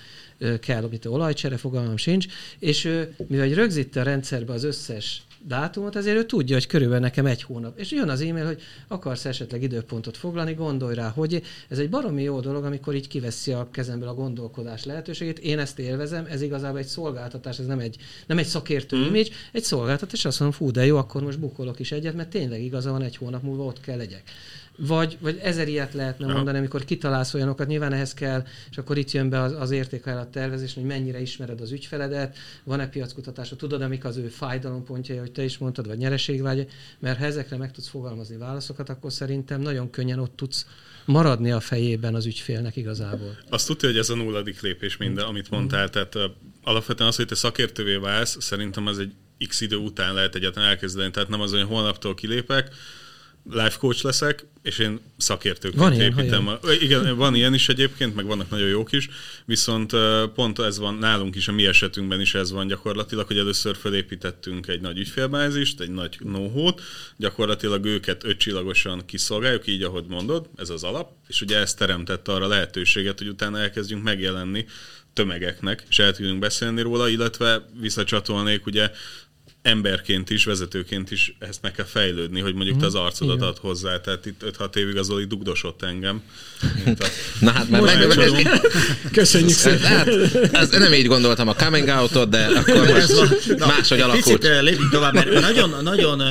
kell, amit olajcsere, fogalmam sincs, és ő, mivel rögzíti a rendszerbe az összes dátumot, ezért ő tudja, hogy körülbelül nekem egy hónap. És jön az e-mail, hogy akarsz esetleg időpontot foglalni, gondolj rá, hogy ez egy baromi jó dolog, amikor így kiveszi a kezemből a gondolkodás lehetőségét. Én ezt élvezem, ez igazából egy szolgáltatás, ez nem egy, nem egy szakértő mm. image, egy szolgáltatás, és azt mondom, fú, de jó, akkor most bukolok is egyet, mert tényleg igaza van, egy hónap múlva ott kell legyek vagy, vagy ezer ilyet lehetne ja. mondani, amikor kitalálsz olyanokat, nyilván ehhez kell, és akkor itt jön be az, az értékajánlat tervezés, hogy mennyire ismered az ügyfeledet, van-e piackutatásod, tudod, amik az ő fájdalompontjai, hogy te is mondtad, vagy nyereségvágy, mert ha ezekre meg tudsz fogalmazni válaszokat, akkor szerintem nagyon könnyen ott tudsz maradni a fejében az ügyfélnek igazából. Azt tudja, hogy ez a nulladik lépés minden, amit mondtál, tehát uh, alapvetően az, hogy te szakértővé válsz, szerintem ez egy x idő után lehet egyáltalán elkezdeni, tehát nem az, hogy holnaptól kilépek, life coach leszek, és én szakértőként van ilyen, építem. A, igen, van ilyen is egyébként, meg vannak nagyon jók is, viszont pont ez van nálunk is, a mi esetünkben is ez van gyakorlatilag, hogy először felépítettünk egy nagy ügyfélbázist, egy nagy know gyakorlatilag őket ötcsillagosan kiszolgáljuk, így ahogy mondod, ez az alap, és ugye ez teremtette arra lehetőséget, hogy utána elkezdjünk megjelenni tömegeknek, és el tudjunk beszélni róla, illetve visszacsatolnék ugye emberként is, vezetőként is ezt meg kell fejlődni, hogy mondjuk te az mhm. arcodat ad hozzá. Tehát itt 5-6 évig az Oli dugdosott engem. A... Na hát már meg... Köszönjük szépen. Hát, ez, nem így gondoltam a coming out de akkor most máshogy alakult. Picit eh, lépjünk tovább, mert nagyon, nagyon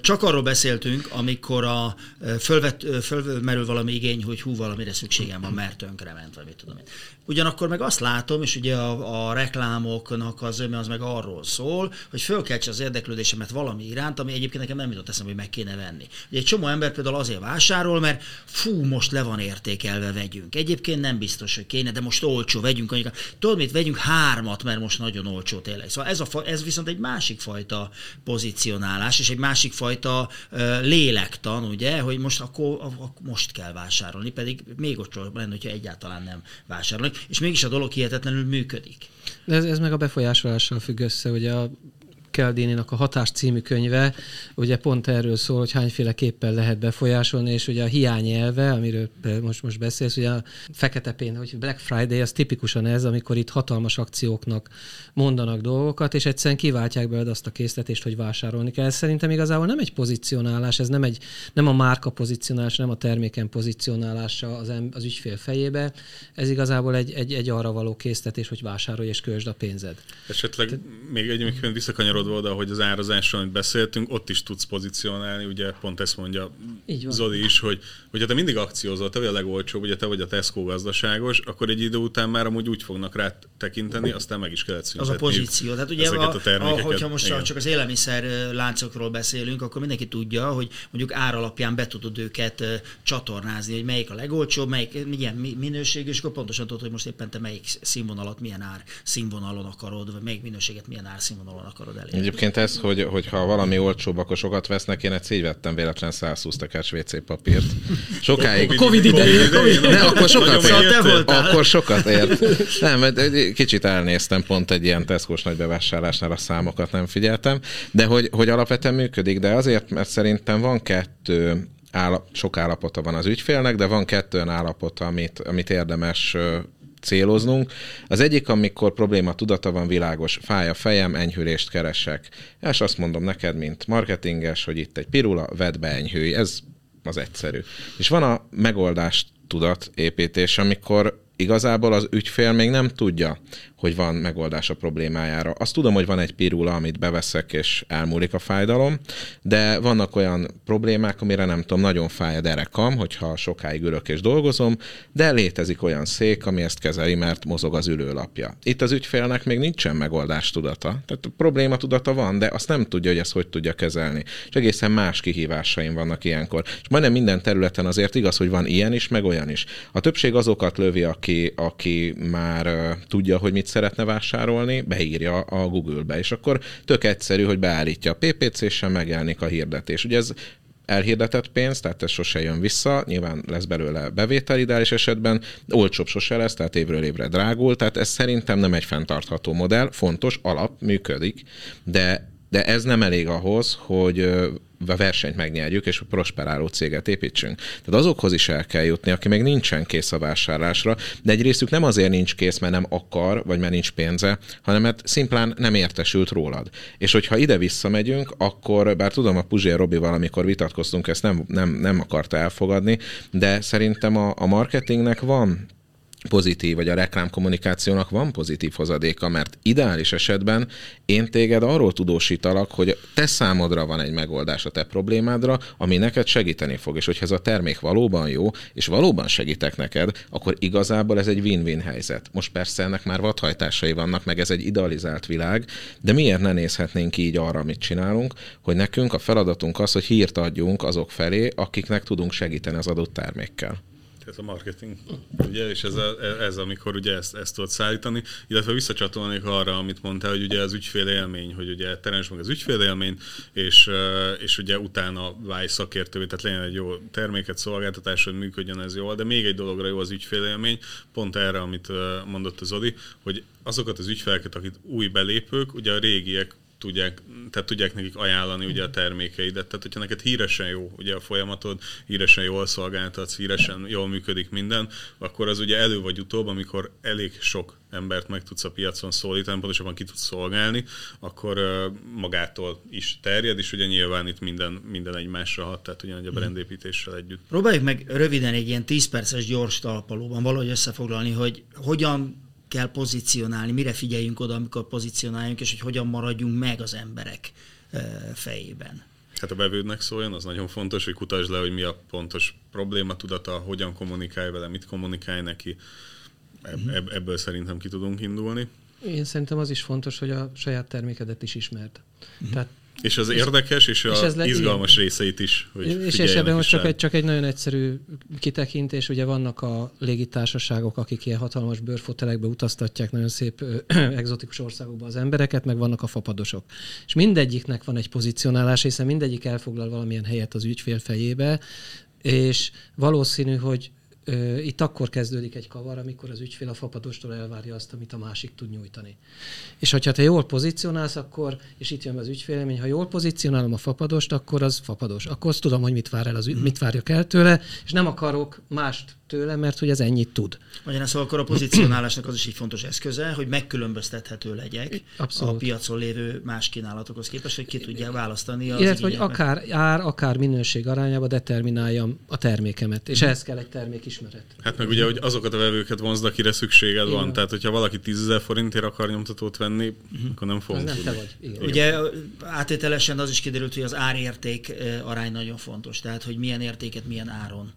csak arról beszéltünk, amikor a fölvet, fölmerül valami igény, hogy hú, valamire szükségem van, mert tönkrement, vagy mit tudom én. Ugyanakkor meg azt látom, és ugye a, a reklámoknak az öme az meg arról szól, hogy fölkeltse az érdeklődésemet valami iránt, ami egyébként nekem nem jutott eszembe, hogy meg kéne venni. Ugye egy csomó ember például azért vásárol, mert fú, most le van értékelve, vegyünk. Egyébként nem biztos, hogy kéne, de most olcsó, vegyünk annyira. Tudod mit, vegyünk hármat, mert most nagyon olcsó tényleg. Szóval ez, a, ez viszont egy másik fajta pozicionálás, és egy másik fajta uh, lélektan, ugye, hogy most akkor, akkor most kell vásárolni, pedig még olcsóbb lenne, hogyha egyáltalán nem vásárolni és mégis a dolog hihetetlenül működik. De ez, ez meg a befolyásolással függ össze, ugye a Cialdini-nak a Hatás című könyve, ugye pont erről szól, hogy hányféleképpen lehet befolyásolni, és ugye a hiányelve, amiről most, most beszélsz, ugye a fekete pénz, hogy Black Friday, az tipikusan ez, amikor itt hatalmas akcióknak mondanak dolgokat, és egyszerűen kiváltják belőle azt a készletést, hogy vásárolni kell. Ez szerintem igazából nem egy pozícionálás, ez nem, egy, nem a márka pozícionálás, nem a terméken pozícionálása az, em, az ügyfél fejébe, ez igazából egy, egy, egy arra való késztetés, hogy vásárolj és költsd a pénzed. Esetleg Te... még egyébként visszakanyarodva oda, hogy az árazásról, amit beszéltünk, ott is tudsz pozícionálni, ugye pont ezt mondja Zoli is, hogy hogyha te mindig akciózol, te vagy a legolcsóbb, ugye te vagy a Tesco gazdaságos, akkor egy idő után már amúgy úgy fognak rá tekinteni, aztán meg is kellett szüntetni. Az a pozíció. Tehát ugye, a, a, a, hogyha most igen. csak az élelmiszer láncokról beszélünk, akkor mindenki tudja, hogy mondjuk ár alapján be tudod őket csatornázni, hogy melyik a legolcsóbb, melyik milyen minőség, és akkor pontosan tudod, hogy most éppen te melyik színvonalat milyen ár színvonalon akarod, vagy melyik minőséget milyen ár színvonalon akarod elérni. Egyébként ez, hogy, hogy ha valami olcsóbb, akkor sokat vesznek, én egy így vettem véletlen 120 tekercs WC papírt. Sokáig. A Covid idején. Ne, akkor sokat ért. Akkor sokat ért. Nem, mert kicsit elnéztem pont egy ilyen Tesco-s nagy bevásárlásnál a számokat nem figyeltem, de hogy, hogy alapvetően működik, de azért, mert szerintem van kettő állap, sok állapota van az ügyfélnek, de van kettő olyan állapota, amit, amit érdemes céloznunk. Az egyik, amikor probléma tudata van világos, fáj a fejem, enyhülést keresek. És azt mondom neked, mint marketinges, hogy itt egy pirula, vedd be enyhülj. Ez az egyszerű. És van a megoldás tudatépítés, amikor igazából az ügyfél még nem tudja, hogy van megoldás a problémájára. Azt tudom, hogy van egy pirula, amit beveszek, és elmúlik a fájdalom, de vannak olyan problémák, amire nem tudom, nagyon fáj a derekam, hogyha sokáig ülök és dolgozom, de létezik olyan szék, ami ezt kezeli, mert mozog az ülőlapja. Itt az ügyfélnek még nincsen megoldás tudata. Tehát a probléma tudata van, de azt nem tudja, hogy ezt hogy tudja kezelni. És egészen más kihívásaim vannak ilyenkor. És majdnem minden területen azért igaz, hogy van ilyen is, meg olyan is. A többség azokat lövi, aki, aki már uh, tudja, hogy mit szeretne vásárolni, beírja a Google-be, és akkor tök egyszerű, hogy beállítja a PPC-sen, megjelenik a hirdetés. Ugye ez elhirdetett pénz, tehát ez sose jön vissza, nyilván lesz belőle bevétel ideális esetben, olcsóbb sose lesz, tehát évről évre drágul, tehát ez szerintem nem egy fenntartható modell, fontos, alap, működik, de de ez nem elég ahhoz, hogy a versenyt megnyerjük, és a prosperáló céget építsünk. Tehát azokhoz is el kell jutni, aki még nincsen kész a vásárlásra, de egy részük nem azért nincs kész, mert nem akar, vagy mert nincs pénze, hanem mert szimplán nem értesült rólad. És hogyha ide visszamegyünk, akkor, bár tudom, a Puzsér Robival, amikor vitatkoztunk, ezt nem, nem, nem akarta elfogadni, de szerintem a, a marketingnek van pozitív, vagy a reklámkommunikációnak van pozitív hozadéka, mert ideális esetben én téged arról tudósítalak, hogy te számodra van egy megoldás a te problémádra, ami neked segíteni fog, és hogyha ez a termék valóban jó, és valóban segítek neked, akkor igazából ez egy win-win helyzet. Most persze ennek már vadhajtásai vannak, meg ez egy idealizált világ, de miért ne nézhetnénk így arra, amit csinálunk, hogy nekünk a feladatunk az, hogy hírt adjunk azok felé, akiknek tudunk segíteni az adott termékkel. Ez a marketing, ugye, és ez, a, ez amikor ugye ezt, ezt tudod szállítani, illetve visszacsatolnék arra, amit mondtál, hogy ugye az ügyfél élmény, hogy ugye teremts meg az ügyfél élmény, és, és ugye utána válj szakértővé, tehát legyen egy jó terméket, szolgáltatás, hogy működjön ez jól, de még egy dologra jó az ügyfél élmény, pont erre, amit mondott az Odi, hogy azokat az ügyfeleket, akik új belépők, ugye a régiek tudják, tehát tudják nekik ajánlani ugye a termékeidet. Tehát, hogyha neked híresen jó ugye a folyamatod, híresen jól szolgáltatsz, híresen jól működik minden, akkor az ugye elő vagy utóbb, amikor elég sok embert meg tudsz a piacon szólítani, pontosabban ki tudsz szolgálni, akkor magától is terjed, és ugye nyilván itt minden, minden egymásra hat, tehát ugyanúgy a mhm. brandépítéssel együtt. Próbáljuk meg röviden egy ilyen 10 perces gyors talpalóban valahogy összefoglalni, hogy hogyan kell pozícionálni, mire figyeljünk oda, amikor pozícionáljunk, és hogy hogyan maradjunk meg az emberek fejében. Hát a bevődnek szóljon, az nagyon fontos, hogy kutasd le, hogy mi a pontos probléma tudata, hogyan kommunikálj vele, mit kommunikálj neki. Ebb, ebből szerintem ki tudunk indulni. Én szerintem az is fontos, hogy a saját termékedet is ismerd. Uh-huh. Tehát és az érdekes, és, és az izgalmas ilyen. részeit is. Hogy és, és ebben most csak egy, csak egy nagyon egyszerű kitekintés, ugye vannak a légitársaságok, akik ilyen hatalmas bőrfotelekbe utaztatják nagyon szép ö, egzotikus országokba az embereket, meg vannak a fapadosok. És mindegyiknek van egy pozicionálás, hiszen mindegyik elfoglal valamilyen helyet az ügyfél fejébe, és valószínű, hogy itt akkor kezdődik egy kavar, amikor az ügyfél a fapadostól elvárja azt, amit a másik tud nyújtani. És hogyha te jól pozícionálsz, akkor, és itt jön az ügyfélemény, ha jól pozícionálom a fapadost, akkor az fapados. Akkor azt tudom, hogy mit, vár el az, mit várjak el tőle, és nem akarok mást tőle, mert hogy ez ennyit tud. Magyarán szóval akkor a pozícionálásnak az is egy fontos eszköze, hogy megkülönböztethető legyek Abszolút. a piacon lévő más kínálatokhoz képest, hogy ki tudja választani az Illetve, hogy akár ár, akár minőség arányába determináljam a termékemet, és ehhez kell egy termék ismeret. Hát meg ugye, hogy azokat a vevőket vonzd, akire szükséged Igen. van. Tehát, hogyha valaki 10 forintért akar nyomtatót venni, uh-huh. akkor nem fogunk nem te vagy. Igen. Ugye átételesen az is kiderült, hogy az árérték arány nagyon fontos. Tehát, hogy milyen értéket milyen áron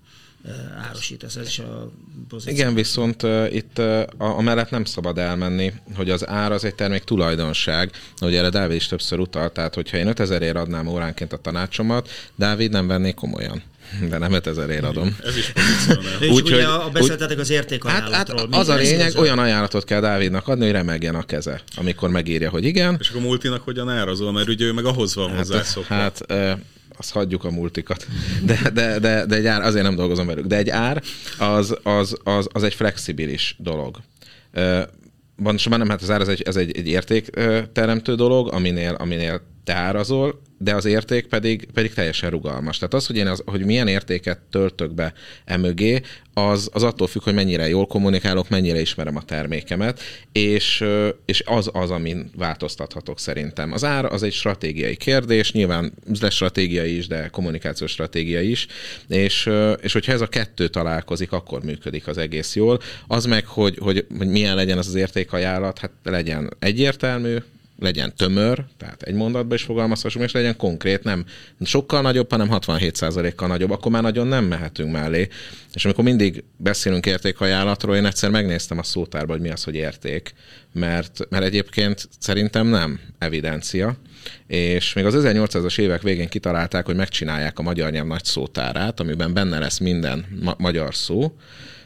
árosítasz, ez is a pozíció. Igen, viszont uh, itt uh, amellett nem szabad elmenni, hogy az ár az egy termék tulajdonság, hogy erre Dávid is többször utalt, tehát hogyha én 5000 ér adnám óránként a tanácsomat, Dávid nem venné komolyan. De nem 5000 ér adom. Ez is Úgy, ugye a beszéltetek az értékajánlatról. Hát, hát az a lényeg, olyan ajánlatot kell Dávidnak adni, hogy remegjen a keze, amikor megírja, hogy igen. És akkor multinak hogyan árazol, mert ugye ő meg ahhoz van hát, hozzászokva. Hát, azt hagyjuk a multikat. De, de, de, de egy ár, azért nem dolgozom velük, de egy ár az, az, az, az egy flexibilis dolog. Pontosabban nem, hát az ár ez egy, ez egy, egy értékteremtő dolog, aminél, aminél te árazol, de az érték pedig, pedig teljesen rugalmas. Tehát az, hogy én az, hogy milyen értéket töltök be emögé, az, az attól függ, hogy mennyire jól kommunikálok, mennyire ismerem a termékemet, és, és az az, amin változtathatok szerintem. Az ár az egy stratégiai kérdés, nyilván lesz stratégiai is, de kommunikációs stratégia is, és, és hogyha ez a kettő találkozik, akkor működik az egész jól. Az meg, hogy, hogy, hogy milyen legyen az az értékajánlat, hát legyen egyértelmű, legyen tömör, tehát egy mondatba is fogalmazhassunk, és legyen konkrét, nem sokkal nagyobb, hanem 67%-kal nagyobb, akkor már nagyon nem mehetünk mellé. És amikor mindig beszélünk értékajánlatról, én egyszer megnéztem a szótárba, hogy mi az, hogy érték, mert, mert egyébként szerintem nem evidencia, és még az 1800-as évek végén kitalálták, hogy megcsinálják a magyar nyelv nagy szótárát, amiben benne lesz minden ma- magyar szó,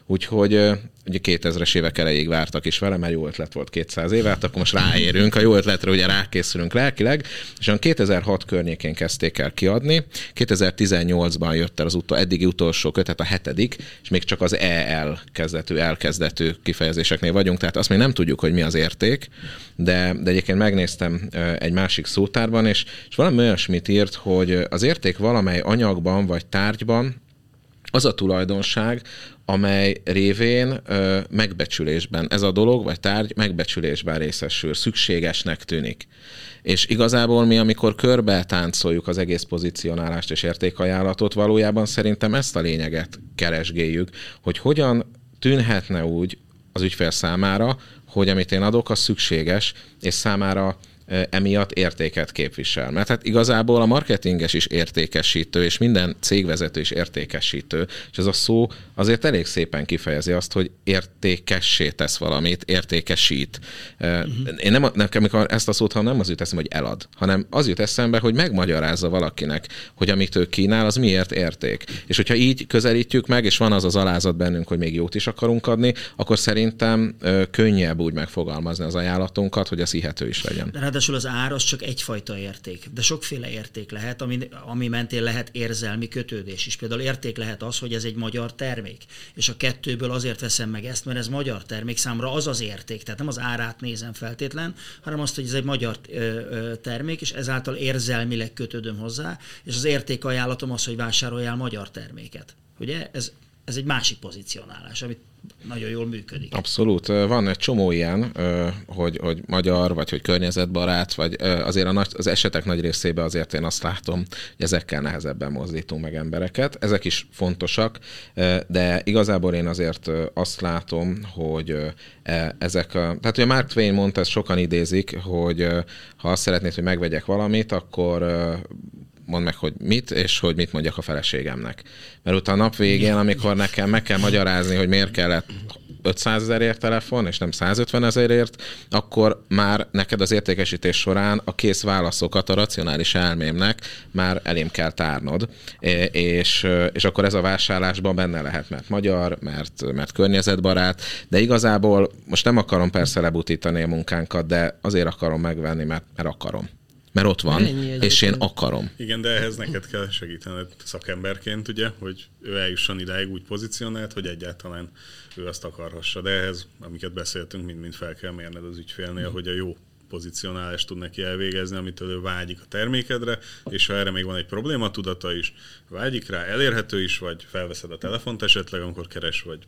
úgyhogy ugye 2000-es évek elejéig vártak is vele, mert jó ötlet volt 200 éve, hát akkor most ráérünk, a jó ötletre ugye rákészülünk lelkileg, és olyan 2006 környékén kezdték el kiadni, 2018-ban jött el az utol, eddigi utolsó kötet, a hetedik, és még csak az EL kezdetű, elkezdetű kifejezéseknél vagyunk, tehát azt még nem tudjuk, hogy mi az érték, de, de egyébként megnéztem egy másik szótárban, és, és valami olyasmit írt, hogy az érték valamely anyagban vagy tárgyban az a tulajdonság, amely révén ö, megbecsülésben ez a dolog vagy tárgy megbecsülésben részesül, szükségesnek tűnik. És igazából mi, amikor körbe táncoljuk az egész pozicionálást és értékajánlatot, valójában szerintem ezt a lényeget keresgéljük, hogy hogyan tűnhetne úgy az ügyfél számára, hogy amit én adok, az szükséges, és számára emiatt értéket képvisel. Mert hát igazából a marketinges is értékesítő, és minden cégvezető is értékesítő, és ez a szó azért elég szépen kifejezi azt, hogy értékessé tesz valamit, értékesít. Uh-huh. Én nem, nekem, amikor ezt a szót hanem nem az jut eszembe, hogy elad, hanem az jut eszembe, hogy megmagyarázza valakinek, hogy amit ő kínál, az miért érték. És hogyha így közelítjük meg, és van az az alázat bennünk, hogy még jót is akarunk adni, akkor szerintem könnyebb úgy megfogalmazni az ajánlatunkat, hogy az hihető is legyen. De ráadásul az ár az csak egyfajta érték, de sokféle érték lehet, ami, ami mentén lehet érzelmi kötődés is. Például érték lehet az, hogy ez egy magyar termék, és a kettőből azért veszem meg ezt, mert ez magyar termék, számra az az érték, tehát nem az árát nézem feltétlen, hanem azt, hogy ez egy magyar termék, és ezáltal érzelmileg kötődöm hozzá, és az értékajánlatom az, hogy vásároljál magyar terméket. Ugye? Ez, ez egy másik pozicionálás, amit nagyon jól működik. Abszolút. Van egy csomó ilyen, hogy, hogy magyar, vagy hogy környezetbarát, vagy azért a nagy, az esetek nagy részében azért én azt látom, hogy ezekkel nehezebben mozdítunk meg embereket. Ezek is fontosak, de igazából én azért azt látom, hogy e, ezek. Tehát ugye Mark Twain mondta, ezt sokan idézik, hogy ha azt szeretnéd, hogy megvegyek valamit, akkor mondd meg, hogy mit, és hogy mit mondjak a feleségemnek. Mert utána a nap végén, amikor nekem meg kell magyarázni, hogy miért kellett 500 ezerért telefon, és nem 150 ezerért, akkor már neked az értékesítés során a kész válaszokat a racionális elmémnek már elém kell tárnod, és, és akkor ez a vásárlásban benne lehet, mert magyar, mert, mert környezetbarát, de igazából most nem akarom persze lebutítani a munkánkat, de azért akarom megvenni, mert, mert akarom. Mert ott van, Ennyi és én akarom. Igen, de ehhez neked kell segítened szakemberként, ugye, hogy ő eljusson idáig úgy pozícionált, hogy egyáltalán ő azt akarhassa. De ehhez, amiket beszéltünk, mind-mind fel kell mérned az ügyfélnél, hogy a jó pozicionálást tud neki elvégezni, amitől ő vágyik a termékedre, és ha erre még van egy probléma tudata is, vágyik rá, elérhető is, vagy felveszed a telefont esetleg, amikor keres, vagy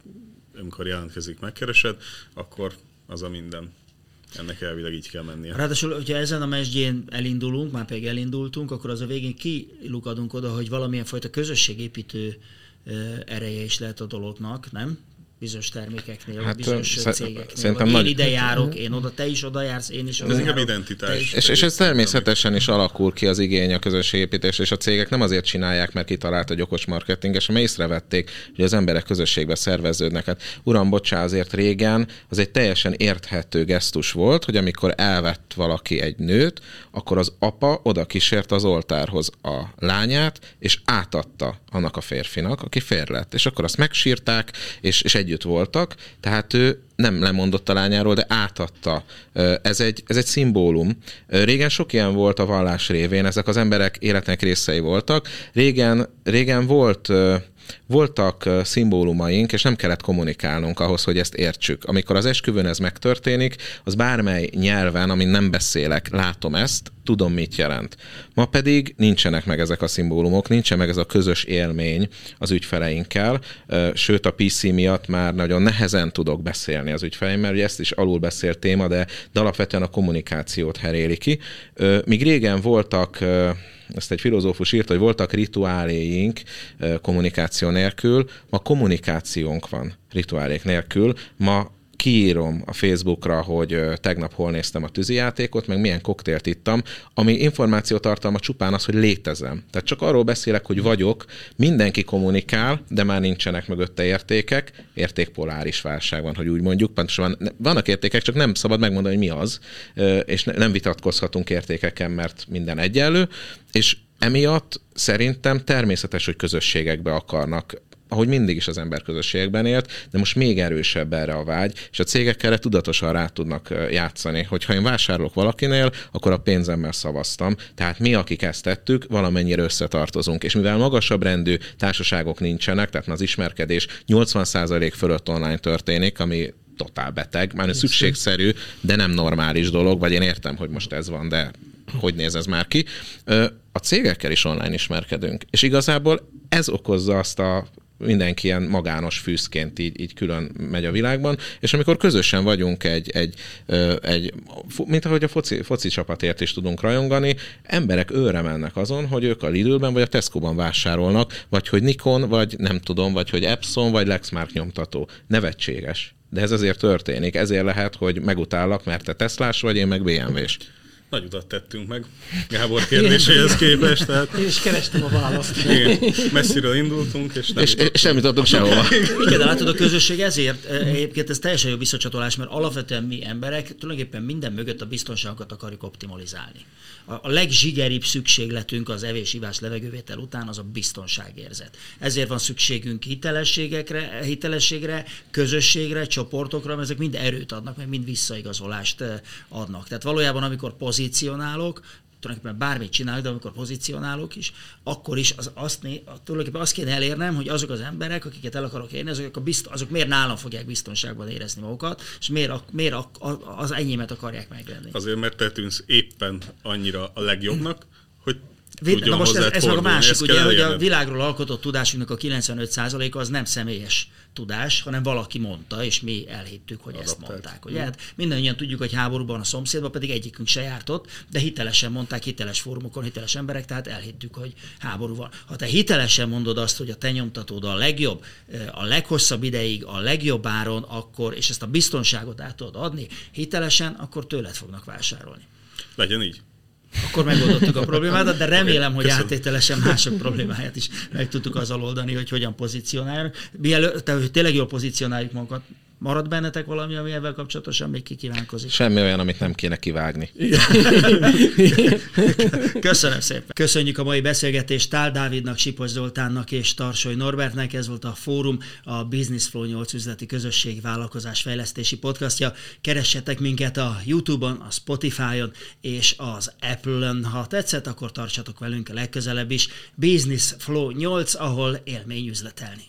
amikor jelentkezik, megkeresed, akkor az a minden. Ennek elvileg így kell mennie. Ráadásul, hogyha ezen a mesdjén elindulunk, már pedig elindultunk, akkor az a végén kilukadunk oda, hogy valamilyen fajta közösségépítő ereje is lehet a dolognak, nem? Bizonyos termékeknél, Hát, bizonyos sze- cégeknél. szerintem Vagy én nagy- ide járok, én oda, te is oda jársz, én is Ez oda inkább járok, identitás. is. És, és ez természetesen is alakul ki az igény a közösségépítés, és a cégek nem azért csinálják, mert kitalált egy okos marketinges, hanem észrevették, hogy az emberek közösségbe szerveződnek. Hát, uram, bocsá, azért régen az egy teljesen érthető gesztus volt, hogy amikor elvett valaki egy nőt, akkor az apa oda kísért az oltárhoz a lányát, és átadta annak a férfinak, aki fér lett. És akkor azt megsírták, és, és együtt voltak, tehát ő nem lemondott a lányáról, de átadta. Ez egy, ez egy szimbólum. Régen sok ilyen volt a vallás révén, ezek az emberek életnek részei voltak. Régen, régen volt voltak szimbólumaink, és nem kellett kommunikálnunk ahhoz, hogy ezt értsük. Amikor az esküvőn ez megtörténik, az bármely nyelven, amin nem beszélek, látom ezt, tudom, mit jelent. Ma pedig nincsenek meg ezek a szimbólumok, nincsen meg ez a közös élmény az ügyfeleinkkel, sőt a PC miatt már nagyon nehezen tudok beszélni az ügyfeleimmel, ugye ezt is alul beszélt téma, de, de alapvetően a kommunikációt heréli ki. Míg régen voltak ezt egy filozófus írt, hogy voltak rituáléink ö, kommunikáció nélkül, ma kommunikációnk van rituálék nélkül, ma kiírom a Facebookra, hogy tegnap hol néztem a tűzijátékot, meg milyen koktélt ittam, ami információtartalma csupán az, hogy létezem. Tehát csak arról beszélek, hogy vagyok, mindenki kommunikál, de már nincsenek mögötte értékek, értékpoláris válság van, hogy úgy mondjuk. Pontosan van- vannak értékek, csak nem szabad megmondani, hogy mi az, és ne- nem vitatkozhatunk értékeken, mert minden egyenlő, és emiatt szerintem természetes, hogy közösségekbe akarnak ahogy mindig is az ember közösségekben élt, de most még erősebb erre a vágy, és a cégek erre tudatosan rá tudnak játszani, hogy ha én vásárolok valakinél, akkor a pénzemmel szavaztam. Tehát mi, akik ezt tettük, valamennyire összetartozunk. És mivel magasabb rendű társaságok nincsenek, tehát az ismerkedés 80% fölött online történik, ami totál beteg, már szükségszerű, de nem normális dolog, vagy én értem, hogy most ez van, de hogy néz ez már ki. A cégekkel is online ismerkedünk, és igazából ez okozza azt a mindenki ilyen magános fűszként így, így külön megy a világban, és amikor közösen vagyunk egy, egy, egy mint ahogy a foci, foci csapatért is tudunk rajongani, emberek őre mennek azon, hogy ők a Lidlben vagy a Tesco-ban vásárolnak, vagy hogy Nikon, vagy nem tudom, vagy hogy Epson, vagy Lexmark nyomtató. Nevetséges. De ez azért történik. Ezért lehet, hogy megutállak, mert te Teslás vagy, én meg BMW-s. Nagy utat tettünk meg Gábor kérdéséhez képest, tehát Én is kerestem a választ. igen, messziről indultunk, és nem És, jutottunk. és sem jutottunk sehova. Igen, de látod, a közösség ezért eh, egyébként ez teljesen jó visszacsatolás, mert alapvetően mi emberek tulajdonképpen minden mögött a biztonságot akarjuk optimalizálni. A, a legzsigeribb szükségletünk az evés-ivás levegővétel után az a biztonságérzet. Ezért van szükségünk hitelességekre, hitelességre, közösségre, csoportokra, mert ezek mind erőt adnak, meg mind visszaigazolást eh, adnak. Tehát valójában, amikor pozícionálok, tulajdonképpen bármit csinálok, de amikor pozícionálok is, akkor is az, azt, tulajdonképpen azt kéne elérnem, hogy azok az emberek, akiket el akarok érni, azok, a bizt, azok miért nálam fogják biztonságban érezni magukat, és miért, a, miért a, az enyémet akarják megvenni. Azért, mert te tűnsz éppen annyira a legjobbnak, hogy Vid- Na most ez, ez meg a másik, ezt ugye, hogy a világról alkotott tudásunknak a 95%-a az nem személyes tudás, hanem valaki mondta, és mi elhittük, hogy ezt Adaptált. mondták. Ugye? Hát mindannyian tudjuk, hogy háborúban a szomszédban pedig egyikünk se járt ott, de hitelesen mondták, hiteles fórumokon, hiteles emberek, tehát elhittük, hogy háború van. Ha te hitelesen mondod azt, hogy a te nyomtatód a legjobb, eh, a leghosszabb ideig, a legjobb áron, akkor, és ezt a biztonságot át tudod adni, hitelesen, akkor tőled fognak vásárolni Legyen így. Akkor megoldottuk a problémát, de remélem, hogy köszönöm. áttételesen mások problémáját is meg tudtuk azzal oldani, hogy hogyan pozícionáljuk. Mielőtt, tehát, hogy tényleg jól pozícionáljuk magunkat, Marad bennetek valami, ami ebben kapcsolatosan még kikívánkozik? Semmi olyan, amit nem kéne kivágni. Köszönöm szépen. Köszönjük a mai beszélgetést Tál Dávidnak, Sipos Zoltánnak és Tarsoly Norbertnek. Ez volt a Fórum, a Business Flow 8 üzleti közösség vállalkozás fejlesztési podcastja. Keressetek minket a YouTube-on, a Spotify-on és az Apple-on. Ha tetszett, akkor tartsatok velünk a legközelebb is. Business Flow 8, ahol élmény üzletelni.